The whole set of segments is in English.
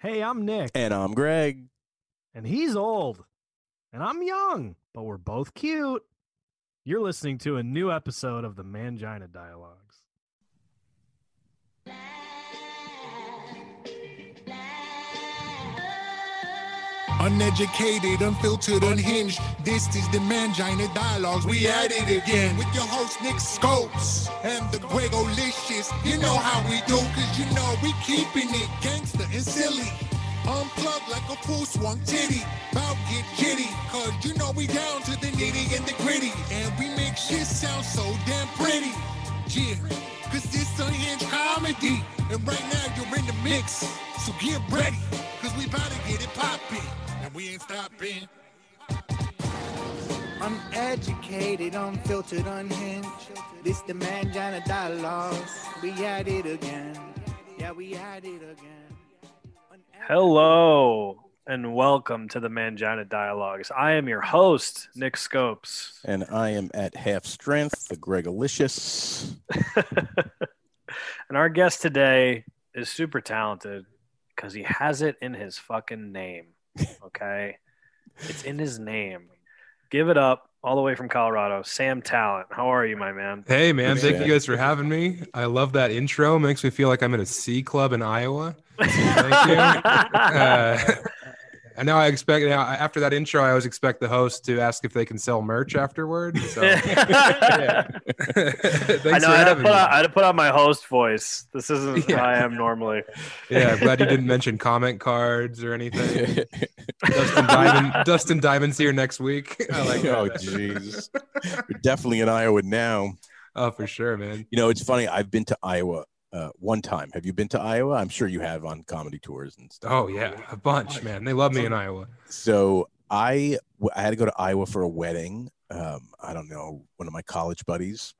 Hey, I'm Nick. And I'm Greg. And he's old. And I'm young, but we're both cute. You're listening to a new episode of the Mangina Dialogues. Uneducated, unfiltered, unhinged. This is the Mangina Dialogues. We at it again with your host Nick Scopes and the Gregolicious. You know how we do, cause you know we keeping it gangster and silly. Unplugged like a full swung titty. Bout get jitty, cause you know we down to the nitty and the gritty. And we make shit sound so damn pretty. Yeah, cause this unhinged comedy. And right now you're in the mix. So get ready, cause we about to get it poppin'. And we ain't stopping. Uneducated, unfiltered, unhinged. This the Mangina Dialogues. We at it again. Yeah, we at it again. Hello and welcome to the Mangina Dialogues. I am your host, Nick Scopes. And I am at half strength, the Gregolicious. and our guest today is super talented because he has it in his fucking name. Okay. it's in his name. Give it up all the way from Colorado. Sam Tallent. How are you, my man? Hey, man. Thank you guys for having me. I love that intro. Makes me feel like I'm at a C club in Iowa. Thank you. Uh, and now I expect now after that intro, I always expect the host to ask if they can sell merch afterward. So, yeah. I know I had, to put on, I had to put on my host voice. This isn't yeah. how I am normally. Yeah, glad you didn't mention comment cards or anything. Dustin Diamond, Dustin Diamond's here next week. I like. Oh, jeez, you're definitely in Iowa now. Oh, for sure, man. You know, it's funny. I've been to Iowa uh, one time. Have you been to Iowa? I'm sure you have on comedy tours and stuff. Oh yeah, a bunch, man. They love me in Iowa. So I I had to go to Iowa for a wedding. Um, I don't know one of my college buddies,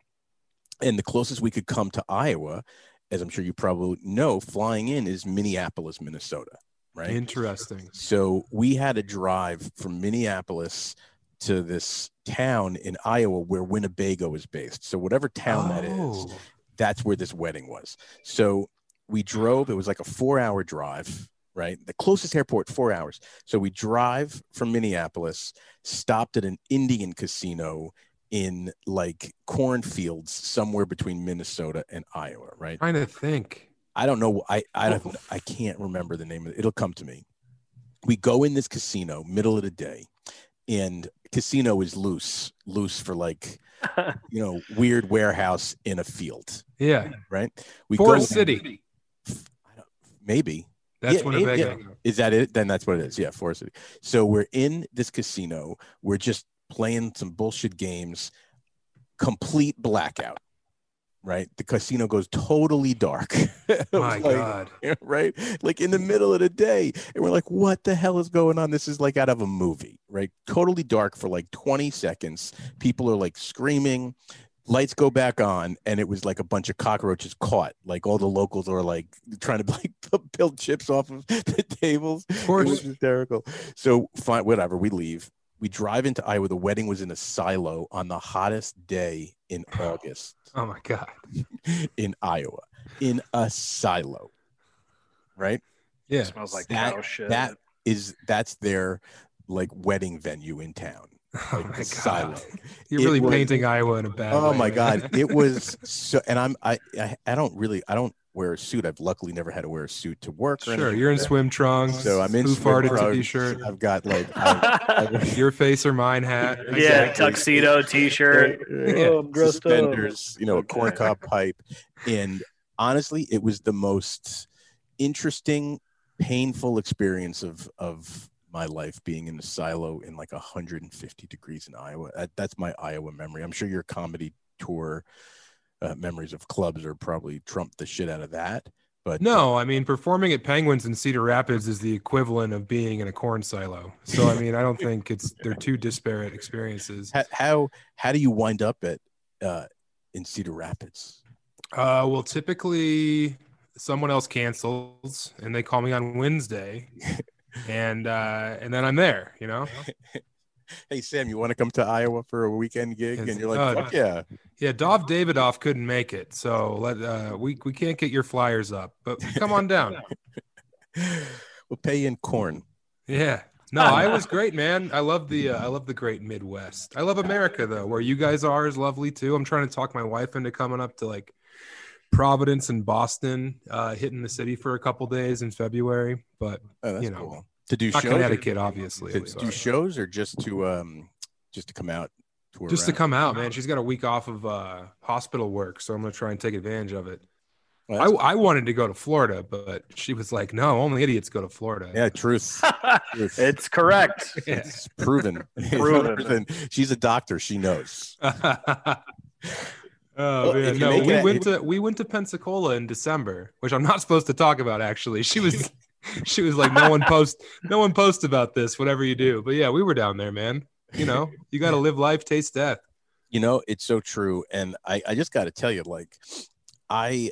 and the closest we could come to Iowa, as I'm sure you probably know, flying in is Minneapolis, Minnesota. Right. Interesting. So we had to drive from Minneapolis to this town in Iowa where Winnebago is based. So whatever town oh. that is, oh that's where this wedding was. So we drove, it was like a four hour drive, right? The closest airport, four hours. So we drive from Minneapolis, stopped at an Indian casino in like cornfields somewhere between Minnesota and Iowa, right? Trying to think. I don't know. I I don't I can't remember the name of it. It'll come to me. We go in this casino, middle of the day, and casino is loose, loose for like you know, weird warehouse in a field. Yeah. Right. We Forest City. Maybe. That's yeah, Winnebago. Yeah. Is that it? Then that's what it is. Yeah, Forest City. So we're in this casino. We're just playing some bullshit games. Complete blackout right? The casino goes totally dark. My like, God. Right? Like in the middle of the day. And we're like, what the hell is going on? This is like out of a movie, right? Totally dark for like 20 seconds. People are like screaming. Lights go back on, and it was like a bunch of cockroaches caught. Like all the locals are like trying to like build chips off of the tables. Of course. It was hysterical. So fine, whatever. We leave we drive into Iowa. The wedding was in a silo on the hottest day in August. Oh my God. in Iowa, in a silo. Right? Yeah. It smells like that, cow shit. That is, that's their like wedding venue in town. Oh like oh my God. Silo. You're it really was, painting Iowa in a bad Oh way, my man. God. It was so, and I'm, I, I, I don't really, I don't wear a suit. I've luckily never had to wear a suit to work. sure, you're in swim trunks. So I'm in Who swim farted trunks. t-shirt. I've got like I, I, your face or mine hat. Yeah, exactly. tuxedo t-shirt. Oh, suspenders. You know, okay. a corncob pipe, and honestly, it was the most interesting, painful experience of of my life being in a silo in like 150 degrees in Iowa. That, that's my Iowa memory. I'm sure your comedy tour uh, memories of clubs are probably trumped the shit out of that. But no, uh, I mean, performing at Penguins in Cedar Rapids is the equivalent of being in a corn silo. So, I mean, I don't think it's they're two disparate experiences. How how, how do you wind up at uh, in Cedar Rapids? Uh, well, typically someone else cancels and they call me on Wednesday, and uh, and then I'm there. You know. hey Sam, you want to come to Iowa for a weekend gig? And you're like, uh, fuck yeah. Yeah, Dov Davidoff couldn't make it, so let uh, we we can't get your flyers up, but come on down. we'll pay you in corn. Yeah. No, I was great, man. I love the uh, I love the great Midwest. I love America though, where you guys are is lovely too. I'm trying to talk my wife into coming up to like Providence and Boston, uh, hitting the city for a couple days in February. But Oh, that's You know, cool. To do not shows, or- Connecticut, obviously. to do shows, or just to um, just to come out. Tour Just to come out, man. She's got a week off of uh, hospital work, so I'm gonna try and take advantage of it. Well, I, that's- I wanted to go to Florida, but she was like, "No, only idiots go to Florida." yeah, truth. truth. it's correct. Yeah. It's proven. Proven. She's a doctor. She knows. oh if man, no, we it- went to we went to Pensacola in December, which I'm not supposed to talk about. Actually, she was she was like, "No one post, no one post about this, whatever you do." But yeah, we were down there, man. You know, you got to live life, taste death. You know, it's so true. And I, I just got to tell you, like, I,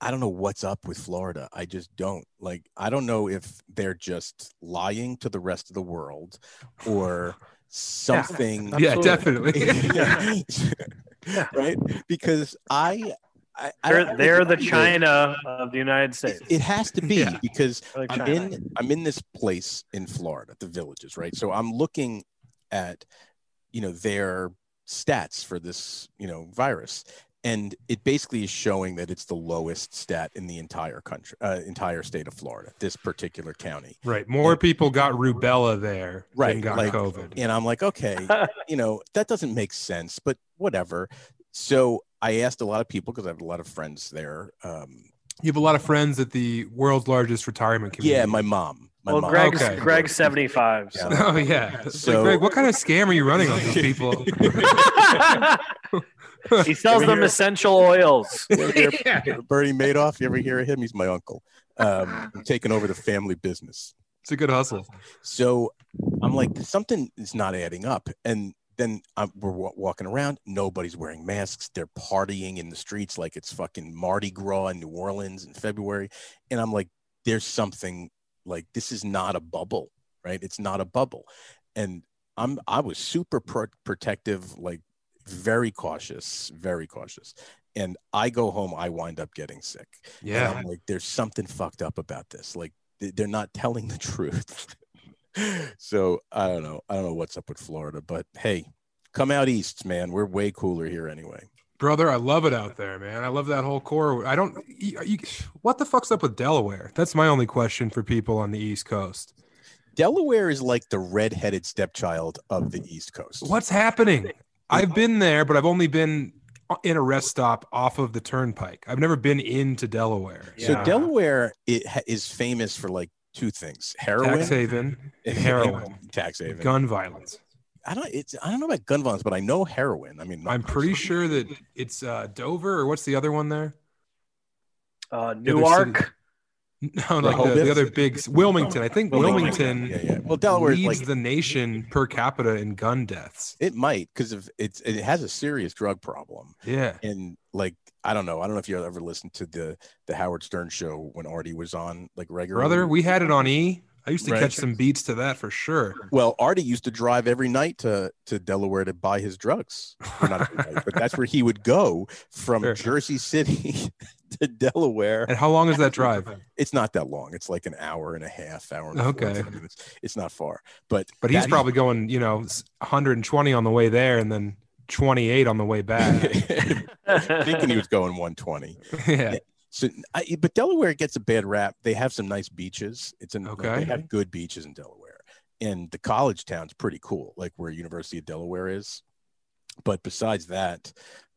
I don't know what's up with Florida. I just don't. Like, I don't know if they're just lying to the rest of the world, or something. Yeah, Absolutely. definitely. yeah. Right. Because I, I, I They're, don't they're the think China of the United States. It, it has to be Yeah. because Like I'm in I'm in this place in Florida, the villages, right? So I'm looking at you know their stats for this you know virus, and it basically is showing that it's the lowest stat in the entire country, uh, entire state of Florida, this particular county. right, more people got rubella there than Right, got like- COVID. And I'm like, okay, you know that doesn't make sense, but whatever. So I asked a lot of people because I have a lot of friends there. Um, You have a lot of friends at the world's largest retirement community. yeah, my mom. My well, mom. Greg's, Okay. Greg's 75. So. Oh yeah. So- like, Greg, what kind of scam are you running on these people? he sells them essential oils. You ever Bernie Madoff. You ever hear of him? He's my uncle. Um, I'm taking over the family business. It's a good hustle. So I'm like, something is not adding up. And then I'm, we're wa- walking around. Nobody's wearing masks. They're partying in the streets like it's fucking Mardi Gras in New Orleans in February. And I'm like, there's something like this is not a bubble, right? It's not a bubble. And I'm I was super pro- protective, like very cautious, very cautious. And I go home, I wind up getting sick. And Yeah. I'm like, there's something fucked up about this. Like they're not telling the truth. so I don't know. I don't know what's up with Florida, but hey, come out east, man. We're way cooler here anyway. Brother, I love it out there, man. I love that whole core. I don't. You, you- what the fuck's up with Delaware? That's my only question for people on the East Coast. Delaware is like the redheaded stepchild of the East Coast. What's happening? I've been there, but I've only been in a rest stop off of the turnpike. I've never been into Delaware. So Yeah. Delaware it ha- is famous for like two things: heroin, Tax haven, heroin, tax haven. gun violence. I don't. It's I don't know about gun violence, but I know heroin. I mean, I'm pretty sure that it's uh, Dover or what's the other one there? Uh, The Newark. No, like the, the other big Wilmington. I think Wilmington Yeah, yeah. Well, Delaware leads like the nation per capita in gun deaths. it might because of it's it has a serious drug problem. Yeah. and like I don't know, I don't know if you ever listened to the the Howard Stern show when Artie was on like regularly. Brother, we had it on E. I used to Right. catch some beats to that for sure. well, Artie used to drive every night to to Delaware to buy his drugs. Not night, but that's where he would go from Sure. Jersey City to Delaware. And how long is that drive? It's not that long. It's like an hour and a half, hour and Okay. 45 minutes. It's not far, but But he's probably going, you know, 120 on the way there and then 28 on the way back. thinking he was going 120. yeah. So, I, but Delaware gets a bad rap. They have some nice beaches. It's an Okay. They have good beaches in Delaware, and the college town's pretty cool, like where University of Delaware is. But besides that,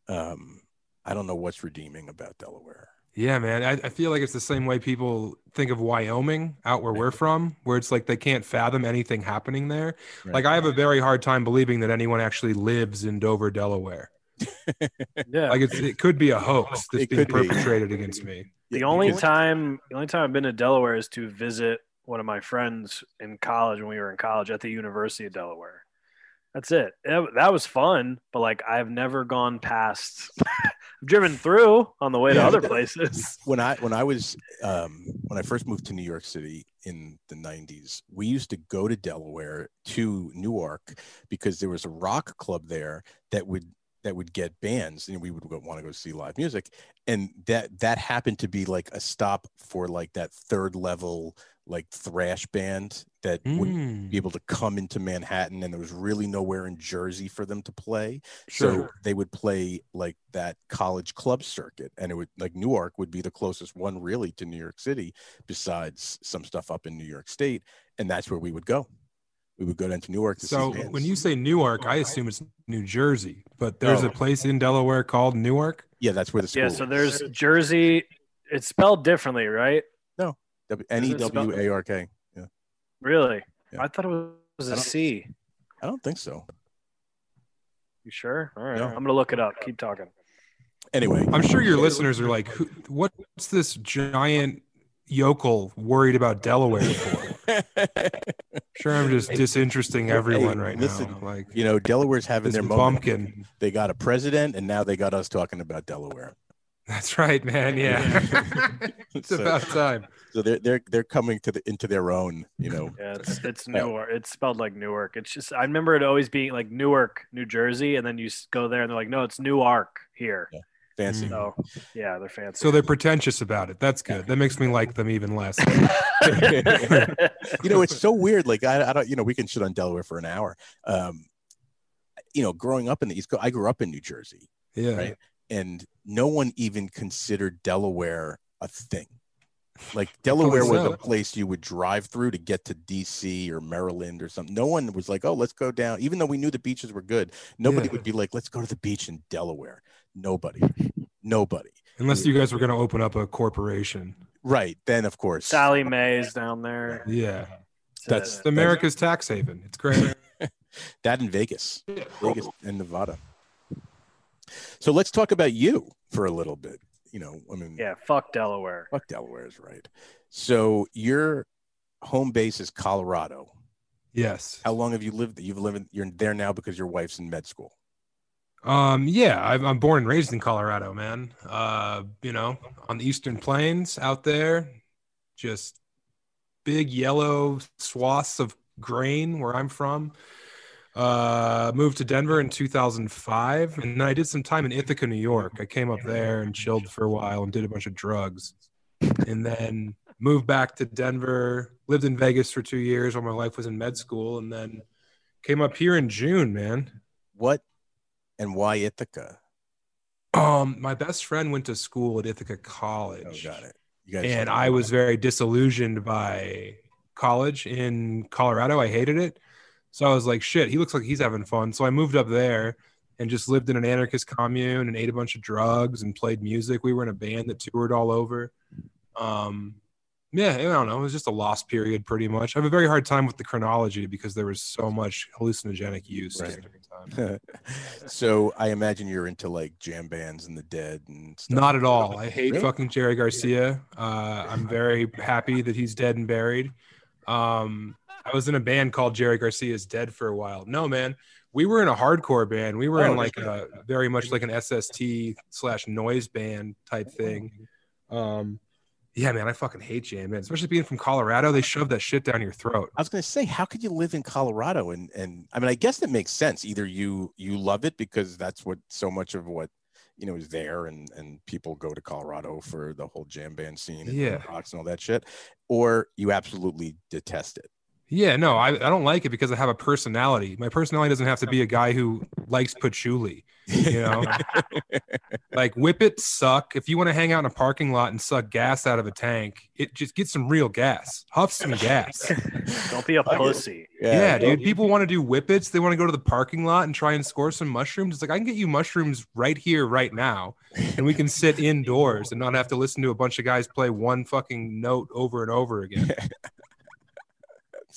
um, I don't know what's redeeming about Delaware. Yeah, man. I, I feel like it's the same way people think of Wyoming out where we're from, where it's like they can't fathom anything happening there. Like I have a very hard time believing that anyone actually lives in Dover, Delaware. yeah. Like it's, it could be a hoax oh, that's It being could be. perpetrated against me. the only time the only time I've been to Delaware is to visit one of my friends in college when we were in college at the University of Delaware. That's it. It- That was fun, but like I've never gone past. I've driven through on the way to other places. when I when I was um, when I first moved to New York City in the '90s, we used to go to Delaware to Newark because there was a rock club there that would that would get bands, and we would want to go see live music, and that that happened to be like a stop for like that third level like thrash band that wouldn't Mm, be able to come into Manhattan, and there was really nowhere in Jersey for them to play. Sure. So they would play like that college club circuit, and it would like Newark would be the closest one really to New York City, besides some stuff up in New York State, and that's where we would go. We would go down to Newark. To So see when you say Newark, I assume it's New Jersey, but there's No. a place in Delaware called Newark. yeah, that's where the school. Yeah, so is. there's Jersey. It's spelled differently, right? No, is it spelled- W A R K. Yeah, Really? Yeah. I thought it was I a don't- C. I don't think so. You sure? All right. No. I'm gonna look it up. Keep talking. Anyway, I'm sure your listeners are like, Who, "What's this giant yokel worried about Delaware for?" Sure, I'm just disinteresting everyone right listen, now. Like you know, Delaware's having this their moment. bumpkin. They got a president, and now they got us talking about Delaware. That's right, man. Yeah, it's So- about time. So they're they're they're coming to the into their own. You know, Yeah, it's it's Newark. It's spelled like Newark. It's just I remember it always being like Newark, New Jersey, and then you go there and they're like, no, it's Newark here. Yeah. fancy. So yeah, they're fancy. So they're pretentious about it. That's good. That makes me like them even less. you know, it's so weird. Like I, I don't, you know, we can shit on Delaware for an hour. Um, you know, growing up in the East Coast, I grew up in New Jersey, Yeah. Right. And no one even considered Delaware a thing. Like Delaware was so. a place you would drive through to get to DC or Maryland or something. No one was like, "Oh, let's go down." Even though we knew the beaches were good, nobody Yeah. would be like, "Let's go to the beach in Delaware." Nobody, nobody. Unless you guys were going to open up a corporation. Right then, of course, Sallie Mae's down there. Yeah. That's- It's America's tax haven. It's great. that in Vegas, Vegas and Nevada. So let's talk about you for a little bit. You know, I mean, Yeah, fuck Delaware. fuck Delaware is right. So your home base is Colorado. yes. How long have you lived? You've lived. You're there now because your wife's in med school. Um, yeah, I'm, I'm born and raised in Colorado, man. Uh, you know, on the Eastern Plains out there, just big yellow swaths of grain where I'm from. Uh, moved to Denver in 2005, and then I did some time in Ithaca, New York. I came up there and chilled for a while and did a bunch of drugs, and then moved back to Denver. Lived in Vegas for two years while my wife was in med school, and then came up here in June, man. What and why Ithaca? Um, my best friend went to school at Ithaca College. Oh, College. got it. And I was very disillusioned by college in Colorado. I hated it. So I was like, shit, he looks like he's having fun. So I moved up there and just lived in an anarchist commune and ate a bunch of drugs and played music. We were in a band that toured all over. Um, yeah, I don't know. It was just a lost period pretty much. I have a very hard time with the chronology because there was so much hallucinogenic use. Right. time. so I imagine you're into like jam bands and the dead and stuff. Not at all. I hate Really? fucking Jerry Garcia. Uh, I'm very happy that he's dead and buried. Um, I was in a band called Jerry Garcia's Dead for a while. No, man, we were in a hardcore band. We were Oh, in like a very much like an SST slash noise band type thing. Um, yeah, man, I fucking hate jam bands, especially being from Colorado. They shove that shit down your throat. I was going to say, how could you live in Colorado? And and I mean, I guess that makes sense. Either you you love it because that's what so much of what you know is there, and and people go to Colorado for the whole jam band scene, and Yeah. rocks and all that shit, or you absolutely detest it. Yeah, no, I, I don't like it because I have a personality. My personality doesn't have to be a guy who likes patchouli. You know, like whippets suck. If you want to hang out in a parking lot and suck gas out of a tank, it just get some real gas. Huff some gas. Don't be a pussy. Yeah, dude. People want to do whippets. They want to go to the parking lot and try and score some mushrooms. It's like I can get you mushrooms right here, right now, and we can sit indoors and not have to listen to a bunch of guys play one fucking note over and over again.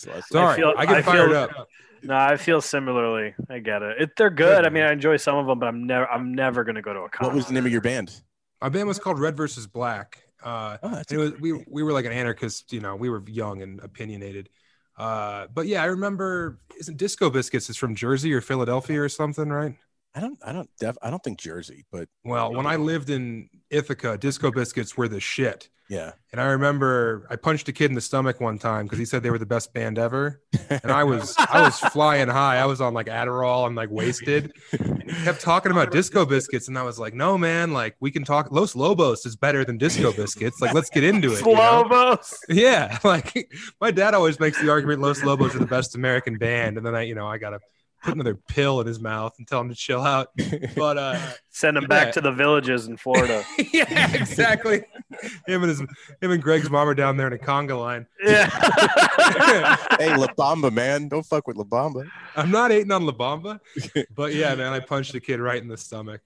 So I- Sorry, I, feel- get I fired feel- up. No, I feel similarly. I get it. it they're good. I mean, I enjoy some of them, but I'm never I'm never gonna go to a concert. what was the name of your band? My band was called Red versus Black. Uh, Oh, and it was we we were like an anarchist, you know, we were young and opinionated. Uh, but yeah, I remember isn't Disco Biscuits is from Jersey or Philadelphia or something, right? I don't. I don't. Def, I don't think Jersey, but Well, when I lived in Ithaca, Disco Biscuits were the shit. yeah. And I remember I punched a kid in the stomach one time because he said they were the best band ever. And I was I was flying high. I was on like Adderall and like wasted. And he kept talking about disco biscuits. And I was like, no, man, like we can talk Los Lobos is better than disco biscuits. Like, let's get into it. you know? Yeah. Like my dad always makes the argument Los Lobos are the best American band. And then I, you know, I gotta put another pill in his mouth and tell him to chill out. But uh Send him back to the villages in Florida. yeah, exactly. Him and his him and Greg's mom are down there in a conga line. yeah. hey, La Bamba, man, don't fuck with La Bamba. I'm not hating on La Bamba, but yeah, man, I punched a kid right in the stomach.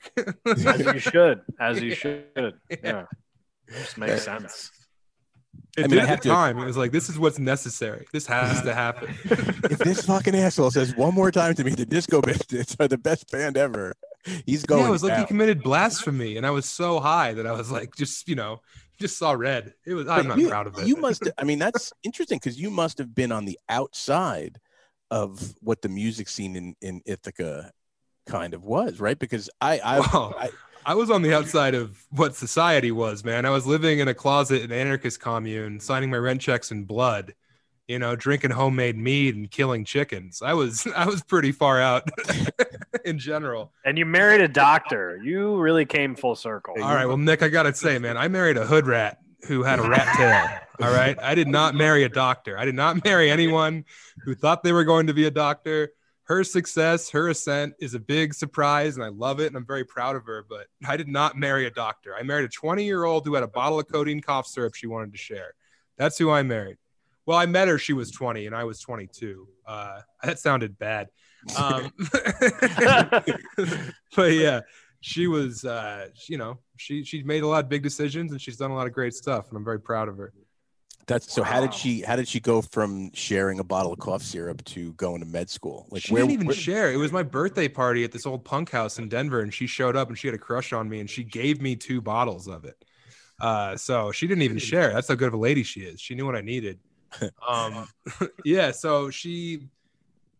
As you should. As you should. Yeah. Just makes sense. It I mean, did I at the to- time. It was like, this is what's necessary. This has to happen. If this fucking asshole says one more time to me, the Disco Biscuits are the best band ever, he's going. yeah, it was like he committed blasphemy, and I was so high that I was like, just you know, just saw red. It was. I'm not you, proud of it. You must. I mean, that's interesting because you must have been on the outside of what the music scene in in Ithaca kind of was, right? Because I, I, I I was on the outside of what society was, man. I was living in a closet in an anarchist commune, signing my rent checks in blood, you know, drinking homemade mead and killing chickens. I was I was pretty far out in general. And you married a doctor. You really came full circle. All right, well, Nick, I gotta say, man, I married a hood rat who had a rat tail. All right, I did not marry a doctor. I did not marry anyone who thought they were going to be a doctor. Her success, her ascent is a big surprise, and I love it, and I'm very proud of her. But I did not marry a doctor. I married a 20 year old who had a bottle of codeine cough syrup she wanted to share. That's who I married. Well, I met her. She was 20, and I was 22. Uh, that sounded bad. Um, but yeah, she was, uh, you know, she she made a lot of big decisions, and she's done a lot of great stuff, and I'm very proud of her. That's so. How did she? How did she go from sharing a bottle of cough syrup to going to med school? Like she didn't even share. It was my birthday party at this old punk house in Denver, and she showed up and she had a crush on me, and she gave me two bottles of it. Uh, so she didn't even share. That's how good of a lady she is. She knew what I needed. Um, yeah. So she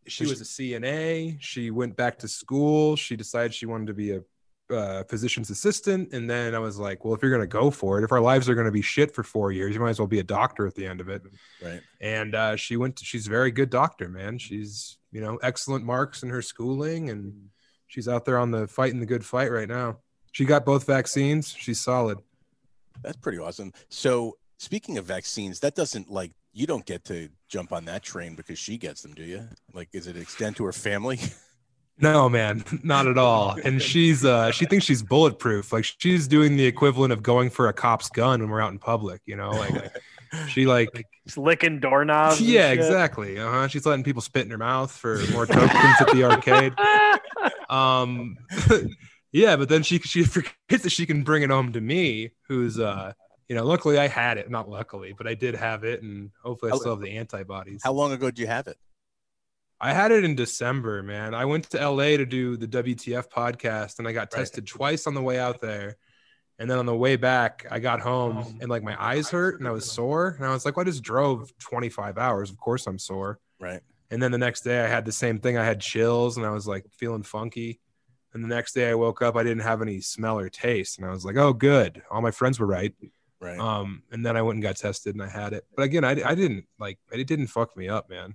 she was a CNA. She went back to school. She decided she wanted to be a uh, physician's assistant, and then I was like, well, if you're gonna go for it, if our lives are gonna be shit for four years, you might as well be a doctor at the end of it right? and uh, she went to, she's a very good doctor man she's you know excellent marks in her schooling and she's out there on the fighting the good fight right now she got both vaccines she's solid That's pretty awesome. So speaking of vaccines, that doesn't like you don't get to jump on that train because she gets them, do you? Like, is it extend to her family? no man not at all. And she's uh she thinks she's bulletproof. Like she's doing the equivalent of going for a cop's gun when we're out in public you know? Like she like Just licking doorknobs. yeah exactly uh-huh. She's letting people spit in her mouth for more tokens at the arcade. Um yeah but then she she forgets that she can bring it home to me who's uh you know luckily i had it. Not luckily but i did have it and hopefully i still have the antibodies. How long ago did you have it? I had it in december man i went to la to do the wtf podcast and i got Right. tested twice on the way out there and then on the way back i got home and like my eyes hurt and i was sore and i was like well, i just drove 25 hours of course i'm sore Right. and then the next day I had the same thing. I had chills and I was like feeling funky. And the next day I woke up, I didn't have any smell or taste. And I was like, oh, good. All my friends were right. Right. Um, and then I went and got tested and I had it. But again, I, I didn't like, it didn't fuck me up, man.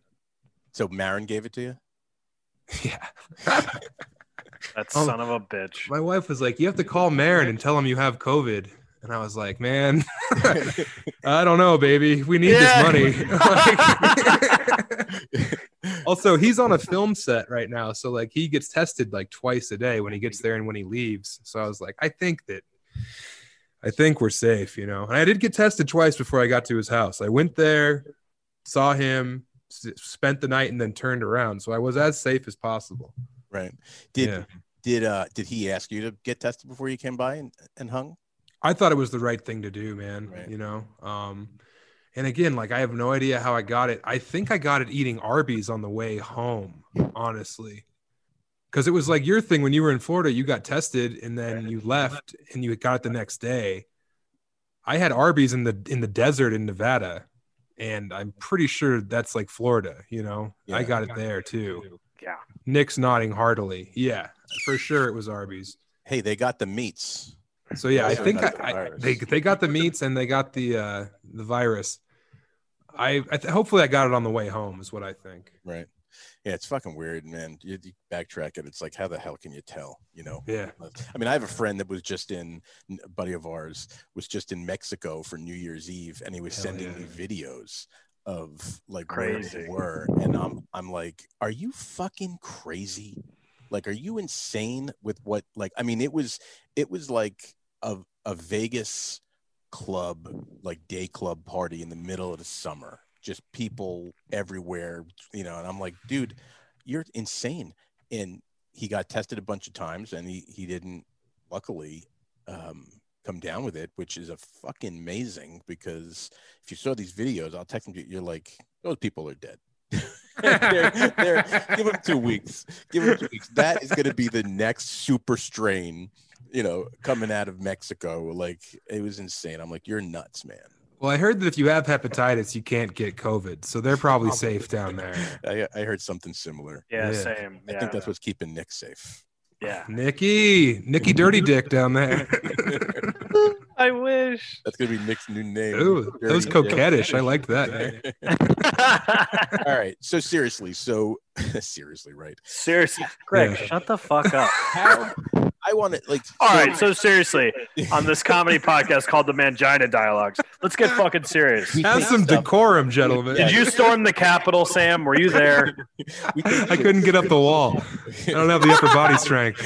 So Marin gave it to you? Yeah. That Oh. son of a bitch. My wife was like, you have to call Marin and tell him you have COVID. And I was like, man, I don't know, baby. We need Yeah. this money. Like- also, he's on a film set right now. So like he gets tested like twice a day when he gets there and when he leaves. So I was like, I think that I think we're safe, you know. And I did get tested twice before I got to his house. I went there, saw him, s- spent the night, and then turned around. So I was as safe as possible. right. Did yeah. did uh did he ask you to get tested before you came by and, and hung? I thought it was the right thing to do, man. Right. You know, um, and again, like I have no idea how I got it. I think I got it eating Arby's on the way home, honestly, because it was like your thing when you were in Florida. You got tested and then you left, and you got it the next day. I had Arby's in the in the desert in Nevada, and I'm pretty sure that's like Florida. You know, I Yeah. got it there too. Yeah. Nick's nodding heartily. Yeah, for sure it was Arby's. Hey, they got the meats. So yeah, I think I, the I, they they got the meats and they got the uh the virus. I, I th- hopefully I got it on the way home is what I think. Right. Yeah, it's fucking weird, man. You, you backtrack it. It's like, how the hell can you tell? You know. Yeah. I mean, I have a friend that was just in a buddy of ours was just in Mexico for New Year's Eve, and he was Hell sending yeah. me videos of like Crazy. where they were, and I'm I'm like, are you fucking crazy? Like, are you insane with what? Like, I mean, it was it was like a a Vegas club, like day club party in the middle of the summer, just people everywhere, you know. And I'm like, dude, you're insane. And he got tested a bunch of times, and he he didn't, luckily, um, come down with it, which is a fucking amazing. Because if you saw these videos, I'll text them you. You're like, those people are dead. they're, they're, give them two weeks. Give them two weeks. That is going to be the next super strain, you know, coming out of Mexico. Like it was insane. I'm like, you're nuts, man. Well, I heard that if you have hepatitis, you can't get COVID, so they're probably safe down there. I, uh, I heard something similar. Yeah, Yeah. same. I Yeah. think that's what's keeping Nick safe. yeah. Nikki, Nikki Dirty Dick down there. I wish. That's gonna be Nick's new name. Ooh, that was Dirty Dick. coquettish. I liked that. All right. So seriously, so seriously, right? seriously, Greg, Yeah. shut the fuck up. How I want to like. All right, so seriously, on this comedy podcast called the Mangina Dialogues, let's get fucking serious. we Have some stuff- decorum, gentlemen. Did you storm the Capitol, Sam? Were you there? I couldn't get up the wall. I don't have the upper body strength.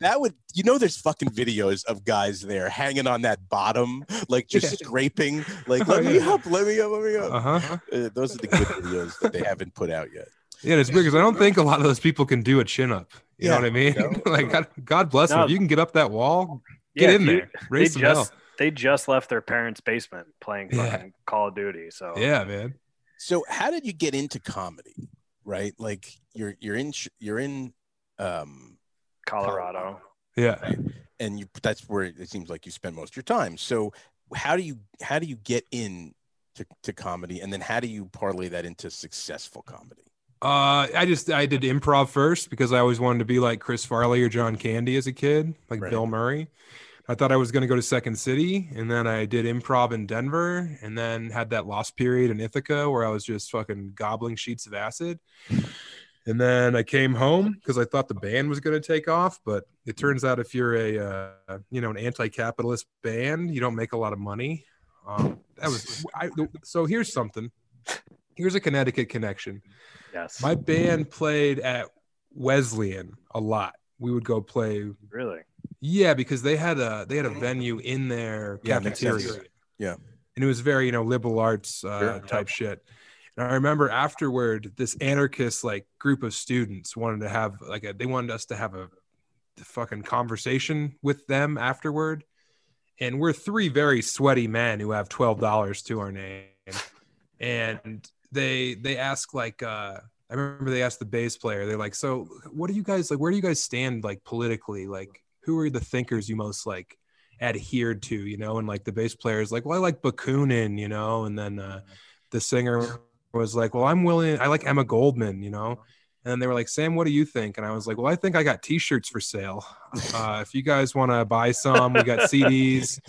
that would you know there's fucking videos of guys there hanging on that bottom like just Yeah. scraping like let me up let me up let me up Uh huh. Uh, those are the good videos that they haven't put out yet Yeah, it's weird because I don't think a lot of those people can do a chin up. You know what I mean? no. like, God, God bless them. No. If you can get up that wall, get Yeah, in you- there. They Raise some hell. just they just left their parents' basement playing Yeah. fucking Call of Duty. So Yeah, man. so how did you get into comedy right like you're you're in you're in um Colorado. Yeah. and you that's where it seems like you spend most of your time so how do you how do you get in to, to comedy and then how do you parlay that into successful comedy Uh, I just I did improv first because I always wanted to be like Chris Farley or John Candy as a kid, like Right. Bill Murray. I thought I was going to go to Second City, and then I did improv in Denver, and then had that lost period in Ithaca where I was just fucking gobbling sheets of acid. And then I came home because I thought the band was going to take off, but it turns out if you're a uh, you know an anti-capitalist band, you don't make a lot of money. Um, that was I, so. Here's something. Here's a Connecticut connection. Yes. My band played at Wesleyan a lot. We would go play, really? yeah, because they had a they had a venue in their Yeah, cafeteria. Yeah. and it was very you know liberal arts uh, Sure. type shit. And I remember afterward, this anarchist like group of students wanted to have like a they wanted us to have a fucking conversation with them afterward. And we're three very sweaty men who have twelve dollars to our name, and they they ask like uh I remember they asked the bass player, they're like, So what do you guys like? Where do you guys stand like politically? Like, who are the thinkers you most like adhered to, you know? And like the bass player is like, Well, I like Bakunin, you know, and then uh the singer was like, Well, I'm willing, I like Emma Goldman, you know. And then they were like, Sam, what do you think? And I was like, Well, I think I got t-shirts for sale. Uh, if you guys want to buy some, we got CDs.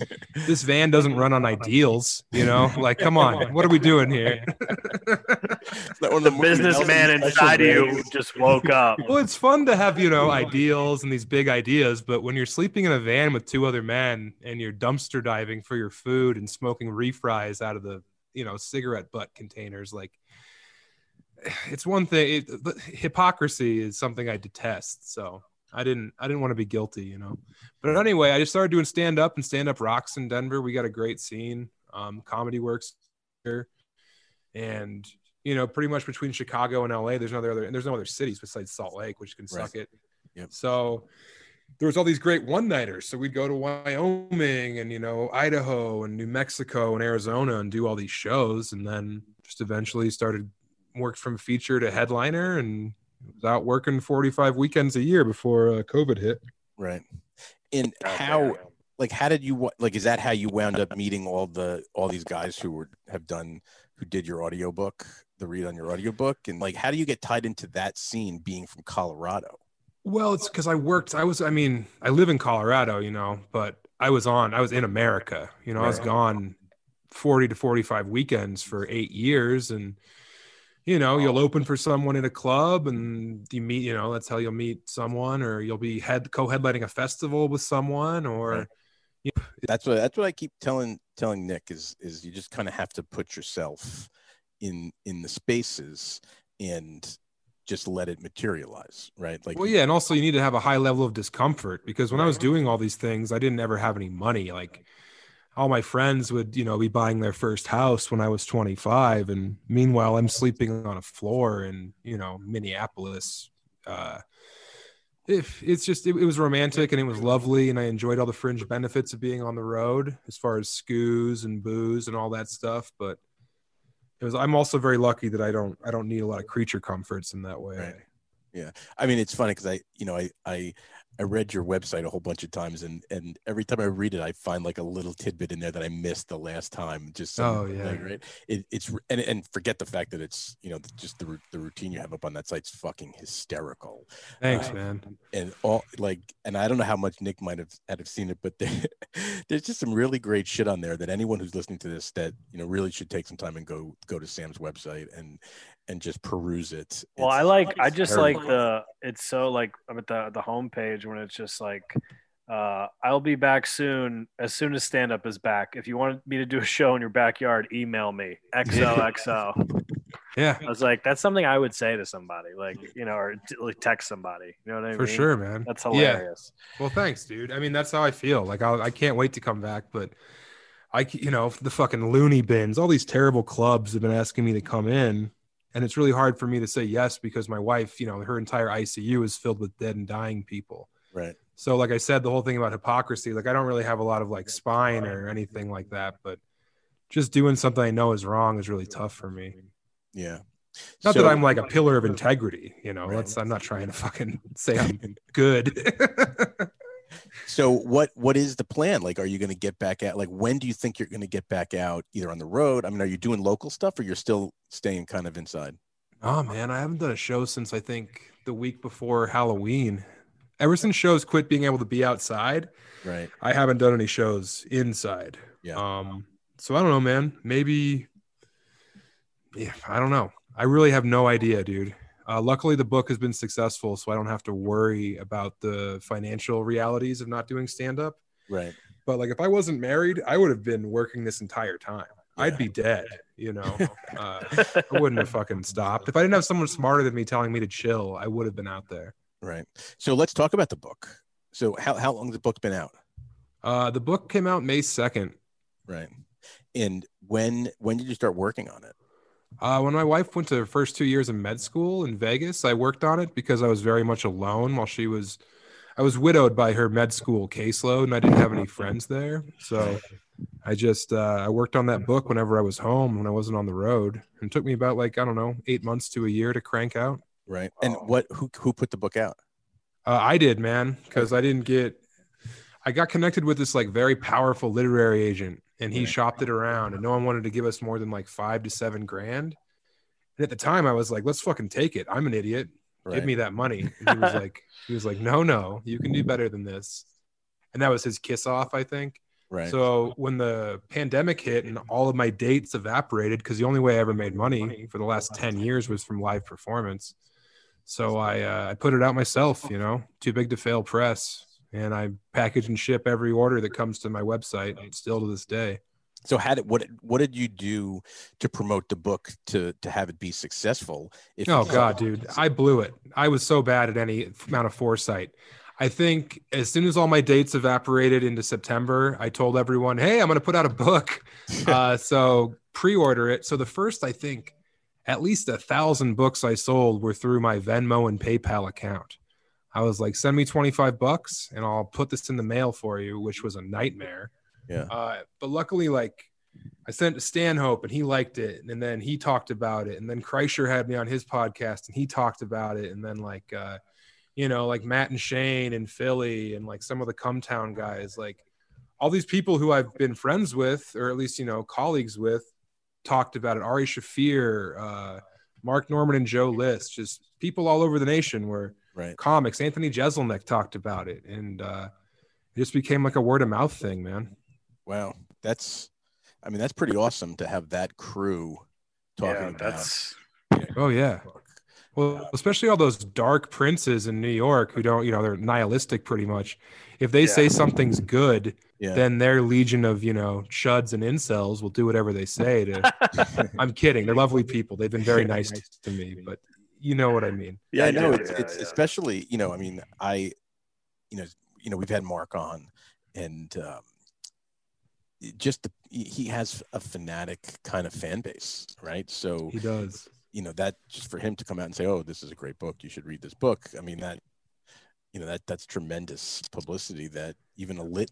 This van doesn't run on ideals, you know. Like, come on, what are we doing here? It's not The businessman inside of you just woke up. well, it's fun to have, you know, ideals and these big ideas, but when you're sleeping in a van with two other men and you're dumpster diving for your food and smoking refries out of the, you know, cigarette butt containers, like it's one thing. It, hypocrisy is something I detest. So I didn't, I didn't want to be guilty, you know. But anyway, I just started doing stand up and stand up rocks in Denver. We got a great scene. Um, comedy works here, and you know, pretty much between Chicago and LA, there's no other, and there's no other cities besides Salt Lake, which can Right. suck it. Yep. So there was all these great one nighters. So we'd go to Wyoming and you know Idaho and New Mexico and Arizona and do all these shows, and then just eventually started worked from feature to headliner and was out working 45 weekends a year before uh, COVID hit. Right. And how like how did you like is that how you wound up meeting all the all these guys who were have done who did your audiobook, the read on your audiobook, and like how do you get tied into that scene being from Colorado? Well, it's because I worked. I was. I mean, I live in Colorado, you know, but I was on. I was in America. You know, I was gone forty to forty-five weekends for eight years, and you know, you'll oh. open for someone in a club, and you meet. You know, that's how you'll meet someone, or you'll be head co-headlining a festival with someone, or Right. That's what that's what I keep telling telling Nick is is you just kind of have to put yourself in in the spaces and just let it materialize, right? Like Well, yeah, and also you need to have a high level of discomfort because when I was doing all these things, I didn't ever have any money. Like all my friends would, you know, be buying their first house when I was 25, and meanwhile, I'm sleeping on a floor in, you know, Minneapolis. Uh, if it's just it, it was romantic and it was lovely, and I enjoyed all the fringe benefits of being on the road as far as scoos and booze and all that stuff, but. It was, I'm also very lucky that I don't I don't need a lot of creature comforts in that way. Right. I mean, it's funny because I, you know, I, I, I read your website a whole bunch of times, and and every time I read it, I find like a little tidbit in there that I missed the last time. Just some- Oh, yeah. like, right. It, it's and and forget the fact that it's you know just the the routine you have up on that site's fucking hysterical, Thanks, Uh, man. and all like and I don't know how much Nick might have had have seen it, but there, there's just some really great shit on there that anyone who's listening to this that you know really should take some time and go go to Sam's website and and just peruse it. Well, It's- I like I just very like the it's so like I'm at the the homepage when it's just like uh I'll be back soon as soon as stand up is back. If you want me to do a show in your backyard, email me. XOXO. Yeah, I was like, that's something I would say to somebody, like you know, or t- like text somebody. You know what I for mean? For sure, man. That's Yeah. hilarious. Well, thanks, dude. I mean, that's how I feel. Like, I, I can't wait to come back, but I, you know, the fucking loony bins, all these terrible clubs have been asking me to come in, and it's really hard for me to say yes because my wife, you know, her entire ICU is filled with dead and dying people. right. So, like I said, the whole thing about hypocrisy, like I don't really have a lot of like spine or anything like that, but just doing something I know is wrong is really tough for me. Yeah. Not So- that I'm like a pillar of integrity, you know. Right. Let's. I'm not trying to fucking say I'm good. So what what is the plan? Like, are you going to get back out? Like, when do you think you're going to get back out? Either on the road. I mean, are you doing local stuff, or you're still staying kind of inside? oh man, I haven't done a show since I think the week before Halloween. Ever since shows quit being able to be outside, Right. I haven't done any shows inside. Yeah. Um. So I don't know, man. Maybe. Yeah, I don't know. I really have no idea, dude. Uh, luckily, the book has been successful, so I don't have to worry about the financial realities of not doing stand up. Right. But like, if I wasn't married, I would have been working this entire time. Yeah. I'd be dead, you know. Uh, I wouldn't have fucking stopped. If I didn't have someone smarter than me telling me to chill, I would have been out there. Right. So let's talk about the book. So how how long has the book been out? Uh, the book came out May 2nd. Right. And when when did you start working on it? Uh, when my wife went to her first two years in med school in Vegas, I worked on it because I was very much alone while she was. I was widowed by her med school caseload, and I didn't have any friends there. So I just uh, I worked on that book whenever I was home when I wasn't on the road. And it took me about like I don't know eight months to a year to crank out. Right. And what who who put the book out? Uh, I did, man, because I didn't get. I got connected with this like very powerful literary agent, and he shopped it around, and no one wanted to give us more than like five to seven grand. And at the time, I was like, "Let's fucking take it." I'm an idiot. Right. Give me that money. And he was like, "He was like, no, no, you can do better than this." And that was his kiss off, I think. right. So when the pandemic hit and all of my dates evaporated, because the only way I ever made money for the last 10 years was from live performance. So I uh, I put it out myself, you know, too big to fail press. And I package and ship every order that comes to my website still to this day. so how did what what did you do to promote the book to to have it be successful? Oh God, dude, I blew it. I was so bad at any amount of foresight. I think as soon as all my dates evaporated into September, I told everyone, "Hey, I'm going to put out a book." uh, so pre-order it. So the first, I think, at least a thousand books I sold were through my Venmo and PayPal account. I was like, "Send me 25 bucks, and I'll put this in the mail for you," which was a nightmare. Yeah. Uh, but luckily, like I sent to Stanhope and he liked it, and then he talked about it, and then Kreischer had me on his podcast and he talked about it, and then like uh, you know, like Matt and Shane and Philly and like some of the Cum Town guys, like all these people who I've been friends with, or at least you know colleagues with, talked about it. Ari Shaffir, uh, Mark Normand, and Joe List, just people all over the nation were Right. comics. Anthony Jeselnik talked about it, and uh, it just became like a word of mouth thing, man. Wow. That's, I mean, that's pretty awesome to have that crew talking yeah, about. that's Oh yeah. Well, especially all those dark princes in New York who don't, you know, they're nihilistic pretty much. If they Yeah. say something's good, Yeah. then their legion of, you know, chuds and incels will do whatever they say to I'm kidding. They're lovely people. They've been very nice to me, but you know what I mean. yeah, I know yeah, it's, yeah, it's yeah. especially you know I mean I you know you know we've had Mark on and um, just the, he he has a fanatic kind of fan base right so He does. you know that just for him to come out and say oh this is a great book you should read this book I mean that you know that that's tremendous publicity that even a lit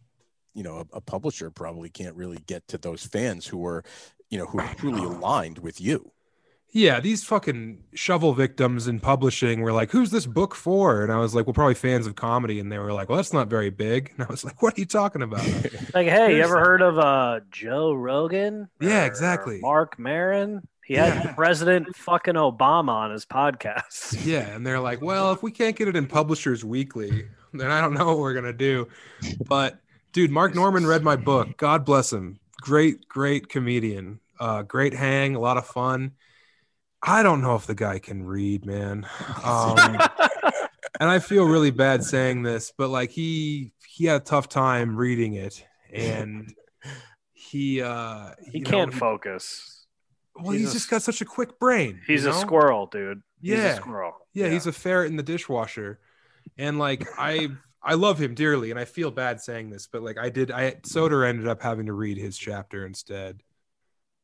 you know a, a publisher probably can't really get to those fans who are you know who are truly aligned with you Yeah, these fucking shovel victims in publishing were like, "Who's this book for?" And I was like, "Well, probably fans of comedy." And they were like, "Well, that's not very big." And I was like, "What are you talking about?" like, hey, you ever heard of uh Joe Rogan? Yeah, exactly. Mark Maron. He had Yeah. President fucking Obama on his podcast. yeah, and they're like, "Well, if we can't get it in Publishers Weekly, then I don't know what we're gonna do." But dude, Mark Normand read my book. God bless him. Great, great comedian. Uh, great hang. A lot of fun. I don't know if the guy can read, man. Um, and I feel really bad saying this, but like he he had a tough time reading it, and he uh he can't he- focus. Well, he's he's, a- just got such a quick brain. He's you a squirrel, dude. He's Yeah. a squirrel. Yeah, he's a ferret in the dishwasher, and like I I love him dearly, and I feel bad saying this, but like I did, I Soder ended up having to read his chapter instead,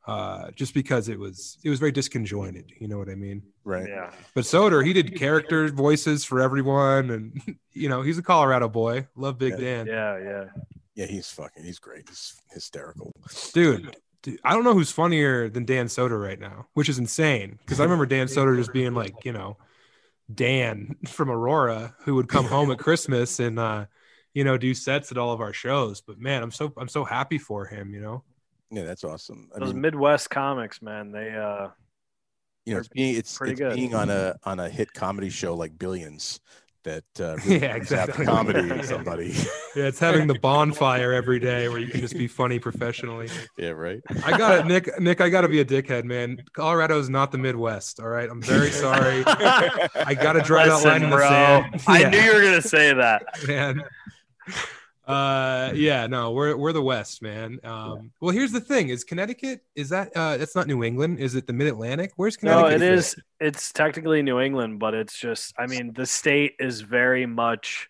uh, just because it was it was very disconjointed. You know what I mean? right yeah. But Soder, he did character voices for everyone, and you know he's a Colorado boy. Love Big Dan, Yeah, yeah. yeah he's fucking he's great he's hysterical dude. dude, I don't know who's funnier than Dan Soder right now, which is insane because I remember Dan Soder just being like, you know, Dan from Aurora who would come home at Christmas and uh, you know, do sets at all of our shows. But man, I'm so I'm so happy for him, you know. Yeah that's awesome I Those mean, Midwest comics, man, they uh you know it's being it's, pretty it's good. being on a on a hit comedy show like billions that uh really Yeah, brings out exactly. comedy in somebody Yeah, it's having the bonfire every day where you can just be funny professionally. yeah right I got it, Nick. Nick, I got to be a dickhead, man. Colorado is not the Midwest. All right, I'm very sorry. I got to draw that Listen, line in the bro. sand. I knew you were gonna say that. man. Uh, yeah, no, we're we're the West, man. Um, well, here's the thing: is Connecticut is that uh, that's not New England? Is it the Mid Atlantic? Where's No, Connecticut? it fit? It's technically New England, but it's just. I mean, the state is very much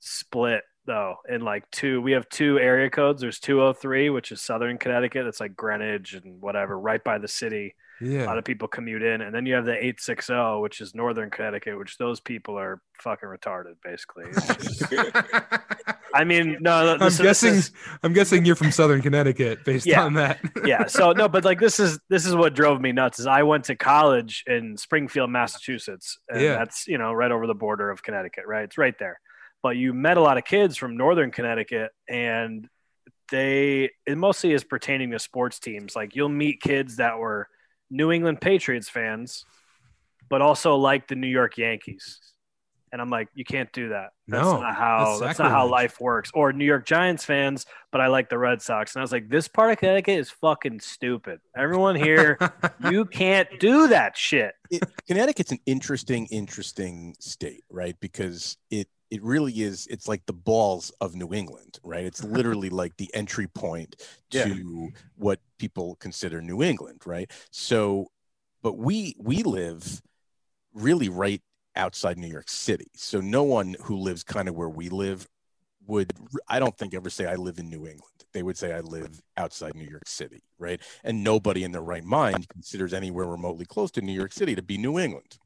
split though. In like two, we have two area codes. There's 203, which is Southern Connecticut. It's like Greenwich and whatever, right by the city. A lot Yeah, of people commute in, and then you have the 860, which is Northern Connecticut, which those people are fucking retarded, basically. I mean, no, I'm this guessing. is- I'm guessing you're from Southern Connecticut, based Yeah. on that. yeah so no but like this is this is what drove me nuts is i went to college in springfield massachusetts and Yeah. that's you know right over the border of connecticut right it's right there but you met a lot of kids from northern connecticut and they it mostly is pertaining to sports teams like you'll meet kids that were new england patriots fans but also like the new york yankees. And i'm like you can't do that. That's No, not how that's that's, not how life works. Or new york giants fans but i like the red sox. And i was like this part of connecticut is fucking stupid. Everyone here you can't do that shit. It, Connecticut's an interesting, interesting state, right? Because it it really is. It's like the balls of New England, right? It's literally like the entry point Yeah. to what people consider New England, right? So, but we we live really right outside New York City, so no one who lives kind of where we live would I don't think ever say I live in New England. They would say I live outside New York City, right? And nobody in their right mind considers anywhere remotely close to New York City to be New England.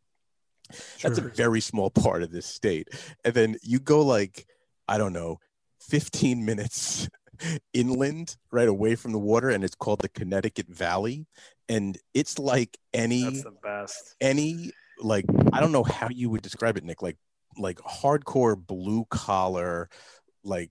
That's a very small part of this state. And then you go like, I don't know, 15 minutes inland, right away from the water, and it's called the Connecticut Valley. And it's like any that's the best any like I don't know how you would describe it, Nick. Like like hardcore blue collar, like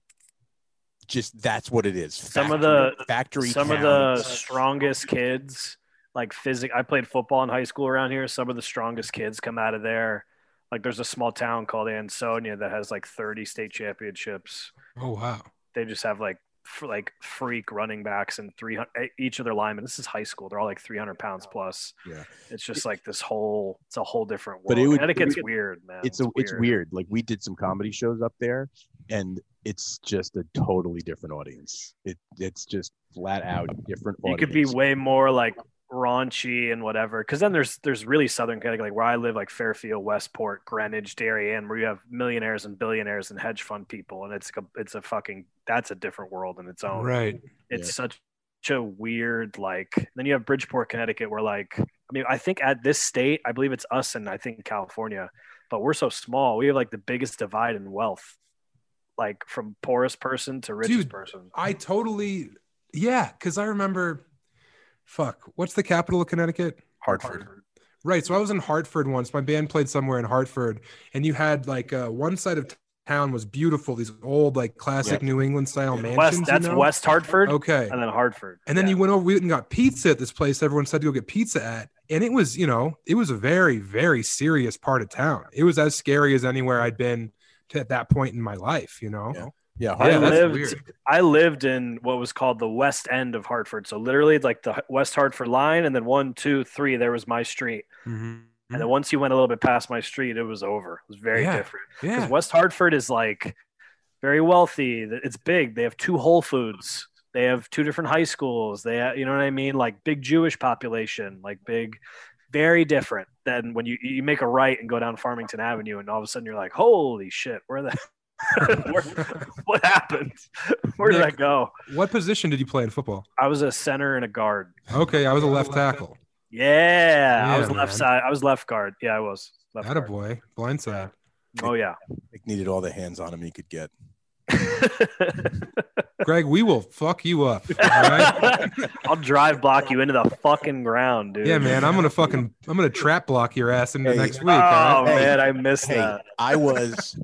just that's what it is. Some of the- factory. some of the strongest kids like physic. I played football in high school around here. Some of the strongest kids come out of there. Like there's a small town called Ansonia that has like 30 state championships. Oh wow. They just have like f- like freak running backs and 300 each of their linemen. This is high school. They're all like 300 pounds plus. Yeah. It's just like this whole. It's a whole different world. But it would- Connecticut's it would- weird, man. it's a it's weird. Like we did some comedy shows up there, and it's just a totally different audience. It it's just flat out different. You could be way more like raunchy and whatever. Because then there's there's really Southern Connecticut, like where I live, like Fairfield, Westport, Greenwich, Darien, where you have millionaires and billionaires and hedge fund people, and it's a, it's a fucking that's a different world in its own. Right. It's Yeah. such a weird like. Then you have Bridgeport, Connecticut, where like I mean I think at this state, I believe it's us and I think California, but we're so small. We have like the biggest divide in wealth, like from poorest person to richest Dude, person. I totally yeah, because I remember fuck, what's the capital of Connecticut? Hartford. Right. So I was in Hartford once. My band played somewhere in Hartford, and you had like uh, one side of town was beautiful. These old, like classic New England style mansions. West, you that's know? West Hartford, Okay. and then Hartford, And then Yeah. you went over, we went and got pizza at this place everyone said to go get pizza at. And it was, you know, it was a very, very serious part of town. It was as scary as anywhere I'd been to, at that point in my life, you know? Yeah. Yeah, I lived. I lived in what was called the West End of Hartford. So literally, like the West Hartford line, and then one, two, three. There was my street, Mhm. and then once you went a little bit past my street, it was over. It was very Yeah. different. Because Yeah. West Hartford is like very wealthy. It's big. They have two Whole Foods. They have two different high schools. They, have, you know what I mean? Like big Jewish population. Like big, very different than when you you make a right and go down Farmington Avenue, and all of a sudden you're like, holy shit, where the where, what happened? Where did Nick. I go? What position did you play in football? I was a center and a guard. Okay. I was a left tackle. Yeah, I Yeah, was left side. I was left guard. Yeah, I was left That a guard. boy. Blindside. Oh yeah. Nick needed all the hands on him he could get. Greg, we will fuck you up. All right? I'll drive block you into the fucking ground, dude. yeah, man. I'm gonna fucking I'm gonna trap block your ass into Hey. next week. Oh all right? Hey, man, I missed Hey, that. I was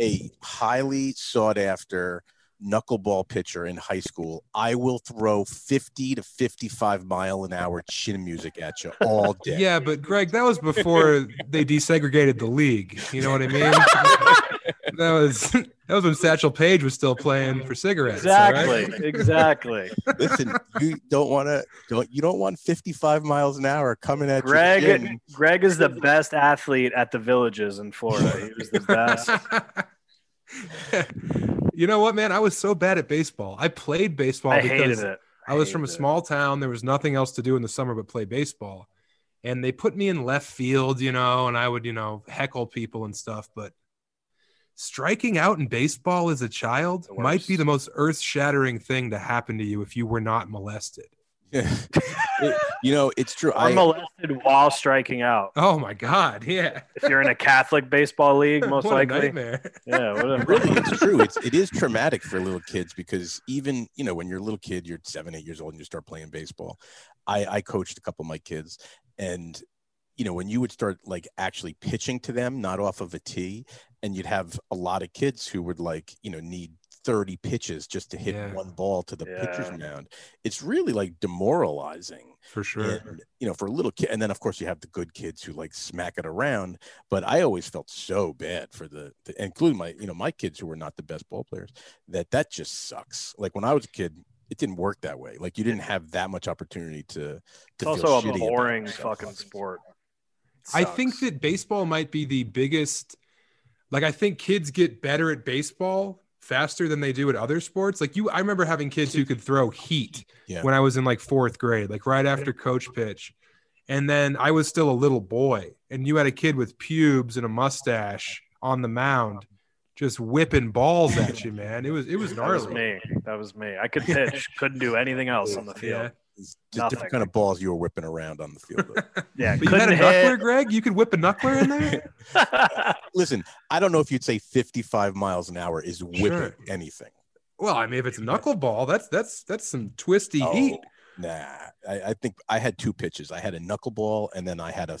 a highly sought after knuckleball pitcher in high school. I will throw 50 to 55 mile an hour chin music at you all day. Yeah, but Greg, that was before they desegregated the league. You know what I mean? that was that was when Satchel Paige was still playing for cigarettes. all right? Exactly. Exactly. Listen, you don't want to don't you don't want 55 miles an hour coming at your Greg chin. Greg is the best athlete at the villages in Florida. He was the best. you know what, man? I was so bad at baseball. I played baseball I because hated it. I was from a hated it. small town. There was nothing else to do in the summer but play baseball. And they put me in left field, you know, and I would, you know, heckle people and stuff. But striking out in baseball as a child might be the most earth shattering thing to happen to you if you were not molested. It- you know, it's true. Or I, molested while striking out. Oh my God. Yeah. If you're in a Catholic baseball league, most what a likely. nightmare. Yeah, whatever. really it's true it's it is traumatic for little kids because even you know when you're a little kid you're seven eight years old and you start playing baseball i i coached a couple of my kids and you know when you would start like actually pitching to them not off of a tee and you'd have a lot of kids who would like you know need 30 pitches just to hit Yeah. one ball to the pitcher's mound it's really like demoralizing For sure. and, you know, for a little kid, and then of course you have the good kids who like smack it around. But I always felt so bad for the, the including my, you know, my kids who were not the best ball players. That that just sucks. Like when I was a kid, it didn't work that way. Like you didn't have that much opportunity to. to It's feel also a shitty about boring fucking sport. It I think that baseball might be the biggest. Like, I think kids get better at baseball faster than they do at other sports. Like, you, I remember having kids who could throw heat Yeah. when I was in like fourth grade, like right after coach pitch. And then I was still a little boy, and you had a kid with pubes and a mustache on the mound just whipping balls at you, man. It was, it was gnarly. that was me. That was me. I could pitch, couldn't do anything else on the field. Yeah. It's just Nothing. different kind of balls you were whipping around on the field. though. Yeah, But you had a couldn't knuckler. Greg? You could whip a knuckler in there? Listen, I don't know if you'd say 55 miles an hour is whipping Sure. anything. Well, I mean, if it's a knuckleball, that's that's that's some twisty Oh, heat. Nah, I, I think I had two pitches. I had a knuckleball, and then I had a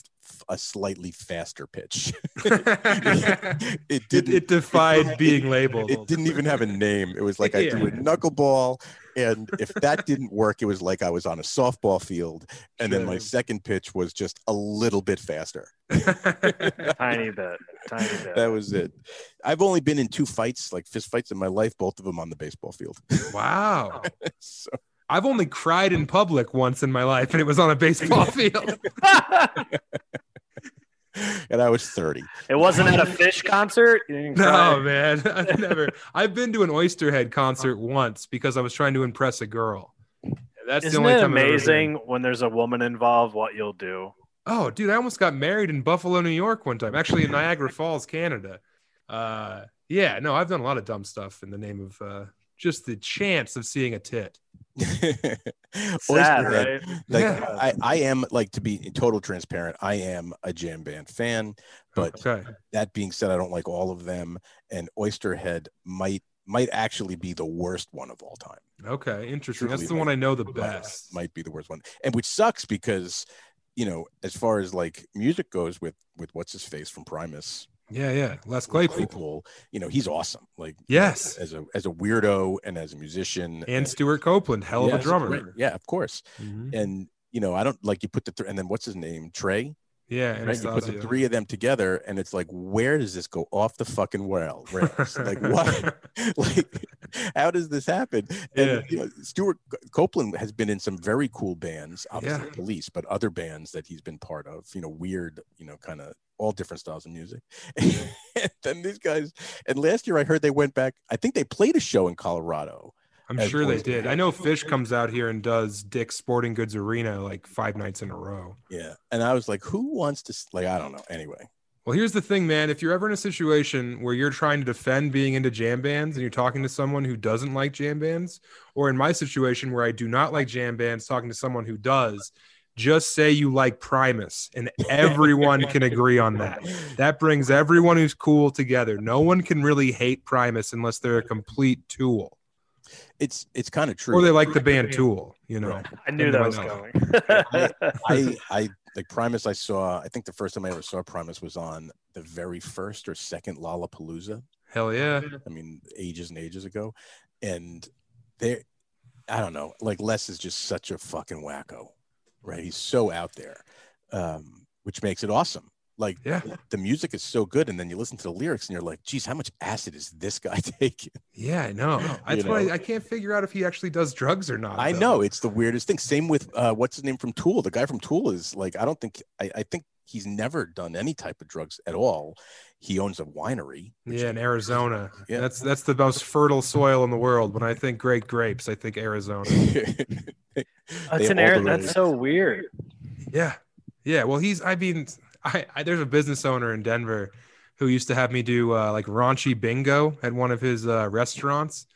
a slightly faster pitch. it it, didn't. it defied being labeled. it didn't even have a name. It was like I threw a knuckleball, and if that didn't work, it was like I was on a softball field, and then my second pitch was just a little bit faster. Tiny bit. Tiny bit. That was it. I've only been in two fights, like fist fights in my life, both of them on the baseball field. wow. Oh. so, I've only cried in public once in my life, and it was on a baseball field. and I was 30. it wasn't at a Phish concert. You cry? No, man, I've never. I've been to an Oysterhead concert once because I was trying to impress a girl. That's Isn't the only it time I've ever amazing when there's a woman involved? What you'll do? Oh, dude, I almost got married in Buffalo, New York one time. Actually, in Niagara Falls, Canada. Uh, yeah, no, I've done a lot of dumb stuff in the name of uh, just the chance of seeing a tit. Sad, Oysterhead, right? Like Yeah. I, I am like to be total transparent. I am a jam band fan, but Okay. that being said, I don't like all of them. And Oysterhead might might actually be the worst one of all time. Okay. Interesting. That's the might- one I know the might- best. might be the worst one, and which sucks because you know as far as like music goes with with what's his face from Primus, Yeah, yeah. Les Claypool. Claypool, you know he's awesome. Like Yes. as a as a weirdo and as a musician And Stewart Copeland, hell of a drummer. Yeah, of course. Mhm. And you know I don't like you put the th- and then what's his name Trey. Yeah, Right? You put the three of them together, and it's like, where does this go off the fucking rail- rails? like, what? like, how does this happen? And Yeah. you know, Stewart Copeland has been in some very cool bands, obviously Yeah. Police, but other bands that he's been part of. You know, weird, you know, kind of all different styles of music. and then these guys, and last year I heard they went back. I think they played a show in Colorado. I'm sure they did. I know Phish comes out here and does Dick's Sporting Goods Arena like five nights in a row. Yeah, and I was like, who wants to? Like, I don't know. Anyway, Well, here's the thing, man. If you're ever in a situation where you're trying to defend being into jam bands and you're talking to someone who doesn't like jam bands, or in my situation where I do not like jam bands, talking to someone who does, just say you like Primus, and everyone can agree on that. That brings everyone who's cool together. No one can really hate Primus unless they're a complete tool, it's it's kind of true. or they like the band Tool. You know, Right. I knew that was going. I I like Primus. I saw. I think the first time I ever saw Primus was on the very first or second Lollapalooza. hell yeah. I mean, ages and ages ago, and there, I don't know. Like Les is just such a fucking wacko, right? He's so out there, um, which makes it awesome. Like Yeah. the music is so good, and then you listen to the lyrics, and you're like, "Geez, how much acid is this guy taking?" Yeah, I know. That's You why? I can't figure out if he actually does drugs or not. I though. know it's the weirdest thing. Same with uh, what's his name from Tool. The guy from Tool is like, I don't think I, I think he's never done any type of drugs at all. He owns a winery. Yeah, in Arizona. Yeah. That's that's the most fertile soil in the world. When I think great grapes, I think Arizona. That's an all air. That's so weird. Yeah. Yeah. Well, he's I mean, I, I there's a business owner in Denver who used to have me do uh, like raunchy bingo at one of his uh, restaurants.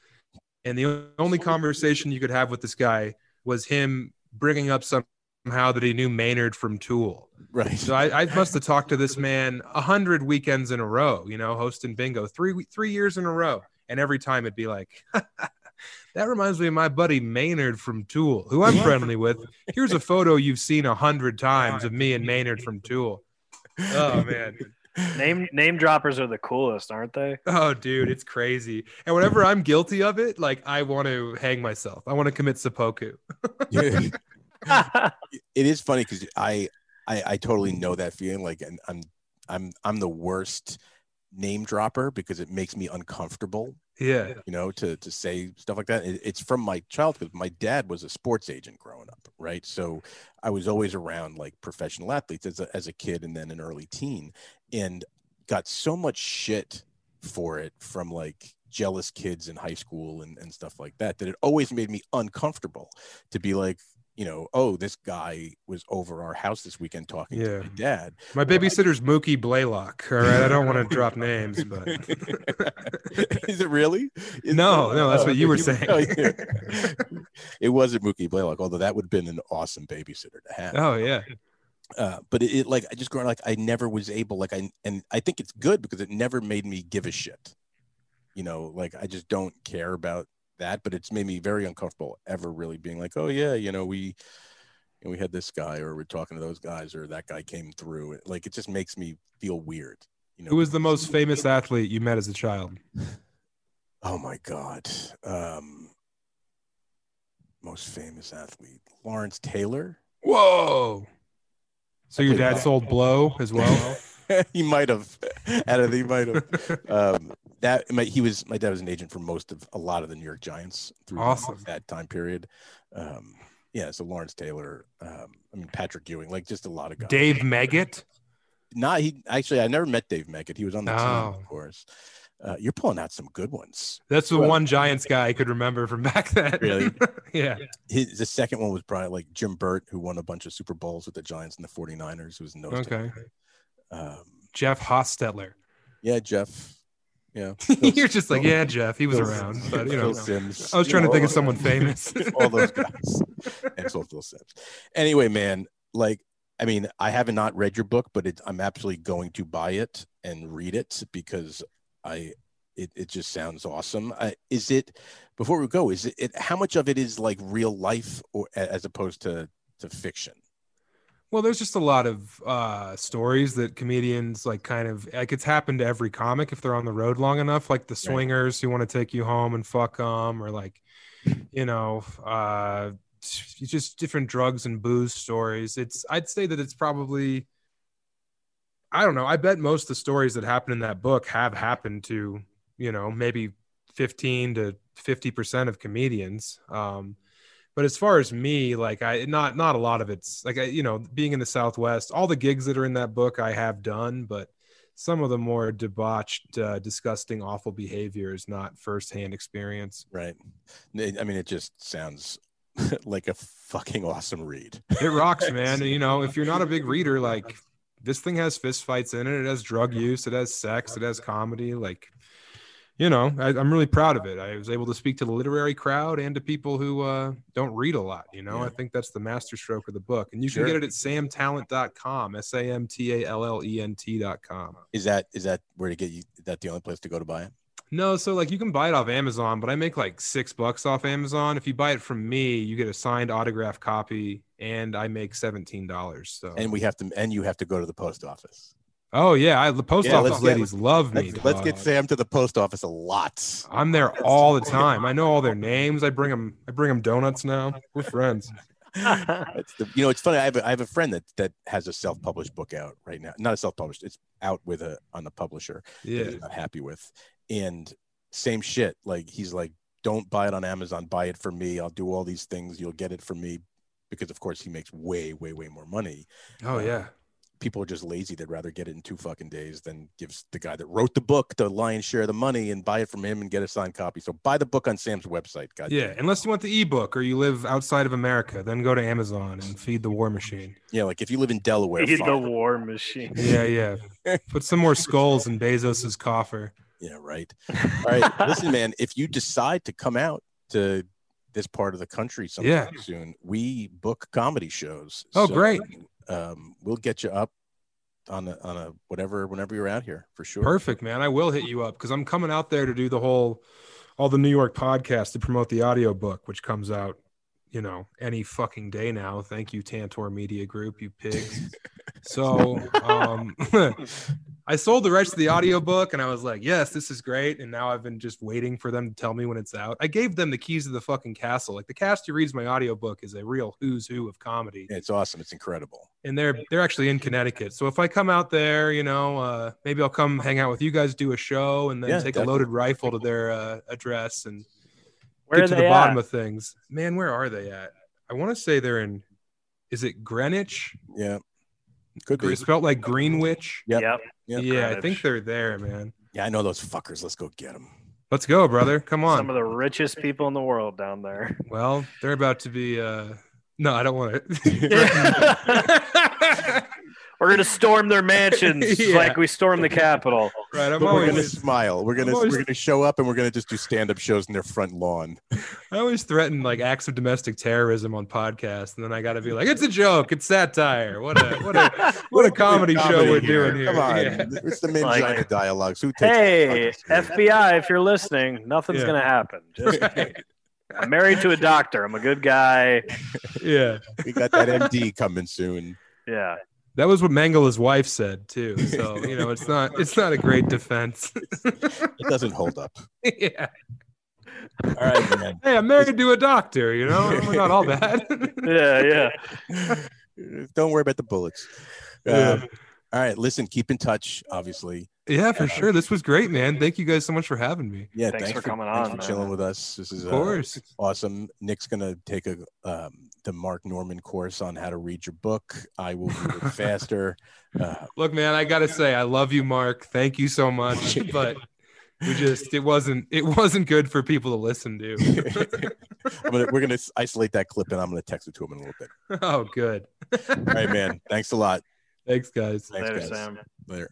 And the only conversation you could have with this guy was him bringing up somehow that he knew Maynard from Tool. right. So I, I must have talked to this man a hundred weekends in a row, you know, hosting bingo three three years in a row, and every time it'd be like, that reminds me of my buddy Maynard from Tool, who I'm friendly with. Here's a photo you've seen a hundred times of me and Maynard from Tool. Oh man, Name name droppers are the coolest, aren't they? oh dude, it's crazy. And whenever I'm guilty of it, like I want to hang myself. I want to commit seppuku. It is funny because I, I I totally know that feeling. Like, and I'm I'm I'm the worst name dropper because it makes me uncomfortable. Yeah, You know, to to say stuff like that. It- it's from my childhood. My dad was a sports agent growing up, right? So I was always around like professional athletes as a, as a kid and then an early teen, and got so much shit for it from like jealous kids in high school and, and stuff like that that it always made me uncomfortable to be like you know oh this guy was over our house this weekend talking Yeah. to my dad my babysitter's Mookie Blaylock. All right, I don't want to drop names, but is it really Is No, it- no, that's what you were saying. Oh, yeah. it wasn't mookie blaylock although that would have been an awesome babysitter to have oh yeah. uh, but it, it like I just growing like I never was able like I and I think it's good because it never made me give a shit. You know, like I just don't care about that, but it's made me very uncomfortable ever really being like, oh yeah, you know, we and we had this guy or we're talking to those guys or that guy came through. Like it just makes me feel weird. You know, Who was the most famous athlete you met as a child? Oh my God. Um, most famous athlete, Lawrence Taylor. Whoa. So your dad sold blow as well? he might have. Out of he might have. Um, that my, he was. My dad was an agent for most of a lot of the New York Giants through that- Awesome. that time period. Um, yeah, so Lawrence Taylor. Um, I mean Patrick Ewing, like just a lot of guys. Dave Meggett? Not he. Actually, I never met Dave Meggett. He was on the team, Oh. of course. Uh, you're pulling out some good ones. That's the Well- one Giants guy I could remember from back then. Really? yeah. His, the second one was probably like Jim Burt, who won a bunch of Super Bowls with the Giants and the 49ers, who was no Okay. Um, Jeff Hostetler. yeah, Jeff. Yeah. You're just like, yeah, Jeff, he was Phil- around. But, you Phil know, Sims. I was you trying to think of someone famous. all those guys. and so Phil Simms. Anyway, man, like, I mean, I haven't not read your book, but it, I'm absolutely going to buy it and read it because I, it, it just sounds awesome. I, is it before we go? Is it, it how much of it is like real life or as opposed to to fiction? Well, there's just a lot of uh, stories that comedians like kind of like it's happened to every comic if they're on the road long enough, like the swingers who want to take you home and fuck them, or like, you know, uh, just different drugs and booze stories. It's I'd say that it's probably, I don't know. I bet most of the stories that happen in that book have happened to, you know, maybe 15 to 50 percent of comedians. Um, but as far as me like i not not a lot of it's like I, you know being in the southwest all the gigs that are in that book i have done but some of the more debauched uh, disgusting awful behavior is not firsthand experience. Right. I mean, it just sounds like a fucking awesome read. it rocks man. And you know if you're not a big reader like this thing has fist fights in it. It has drug use. It has sex. It has comedy. Like you know I, i'm really proud of it i was able to speak to the literary crowd and to people who uh, don't read a lot you know Yeah. i think that's the masterstroke of the book and you Sure. can get it at samtallent.com s-a-m-t-a-l-l-e-n-t.com Is that is that where to get you? Is that the only place to go to buy it? no so like you can buy it off amazon but i make like six bucks off amazon if you buy it from me you get a signed autograph copy and i make $17 so And we have to, and you have to go to the post office. Oh yeah, I, the post Yeah, office let's get- ladies love me. Let's, let's get. Sam to the post office a lot. I'm there all the time. I know all their names. I bring them. I bring them donuts now. We're friends. The, you know, it's funny. I have a, I have a friend that that has a self published book out right now. Not a self published. It's out with a on a publisher. that Yeah. he's not happy with, and same shit. Like he's like, don't buy it on Amazon. Buy it for me. I'll do all these things. You'll get it for me, because of course he makes way way way more money. Oh um, yeah. People are just lazy. They'd rather get it in two fucking days than gives the guy that wrote the book the lion's share of the money and buy it from him and get a signed copy. So buy the book on Sam's website. God Yeah. damn. Unless you want the ebook or you live outside of America, then go to Amazon and feed the war machine. Yeah, like if you live in Delaware, Feed the war machine. Yeah, yeah. Put some more skulls in Bezos's coffer. Yeah, right. All right. Listen, man, if you decide to come out to this part of the country sometime Yeah. soon, we book comedy shows. Oh, great. Um, we'll get you up on a on a whatever whenever you're out here for sure. Perfect, man. I will hit you up because I'm coming out there to do the whole, all the New York podcast to promote the audiobook, which comes out, you know, any fucking day now. Thank you, Tantor Media Group, you pigs. so um, I sold the rights to the audiobook and I was like, yes, this is great. And now I've been just waiting for them to tell me when it's out. I gave them the keys to the fucking castle. Like the cast who reads my audiobook is a real who's who of comedy It's awesome. It's incredible. and they're they're actually in Connecticut. So if I come out there, you know, uh, maybe I'll come hang out with you guys, do a show, and then Yeah, take a loaded rifle to their uh, address and Where get to they the bottom at? of things. Man, where are they at? I want to say they're in. Is it Greenwich? Yeah. Could be. It's spelled like Greenwich. Yep. Yep. Yep. Yeah, I think they're there, man. Yeah, I know those fuckers. Let's go get them. Let's go, brother. Come on. Some of the richest people in the world down there. well, they're about to be. uh No, I don't want to. We're gonna storm their mansions Yeah. like we storm the Capitol. Right, I'm but we're gonna smile. We're gonna always- we're gonna show up and we're gonna just do stand up shows in their front lawn. I always threaten like acts of domestic terrorism on podcasts, and then I got to be like, it's a joke, it's satire. What a what a what a comedy show we're doing here. Come on, Yeah. it's the Like- Mangina dialogues. Who takes Hey, it fucking FBI, if you're listening, nothing's Yeah. gonna happen. Just Right. I'm married to a doctor. I'm a good guy. Yeah. We got that MD coming soon. Yeah. That was what Mangala's wife said too. So you know, it's not it's not a great defense. It doesn't hold up. yeah. All right, man. Hey, I'm married to a doctor. You know, we're not all bad. Yeah, yeah. Don't worry about the bullets. Yeah. Um, all right, listen, keep in touch, obviously. yeah, for sure. This was great, man. Thank you guys so much for having me. Yeah, Thanks for coming thanks on, for man. chilling with us. This is Of uh, course. awesome. Nick's gonna take a um, the Mark Normand course on how to read your book. I will read it faster. Uh, Look, man, I gotta say, I love you, Mark. Thank you so much. But we just it wasn't it wasn't good for people to listen to. I'm gonna, we're gonna isolate that clip and I'm gonna text it to him in a little bit. oh, good. All right, man. Thanks a lot. Thanks, guys. Thanks, Later, guys. Sam. Later.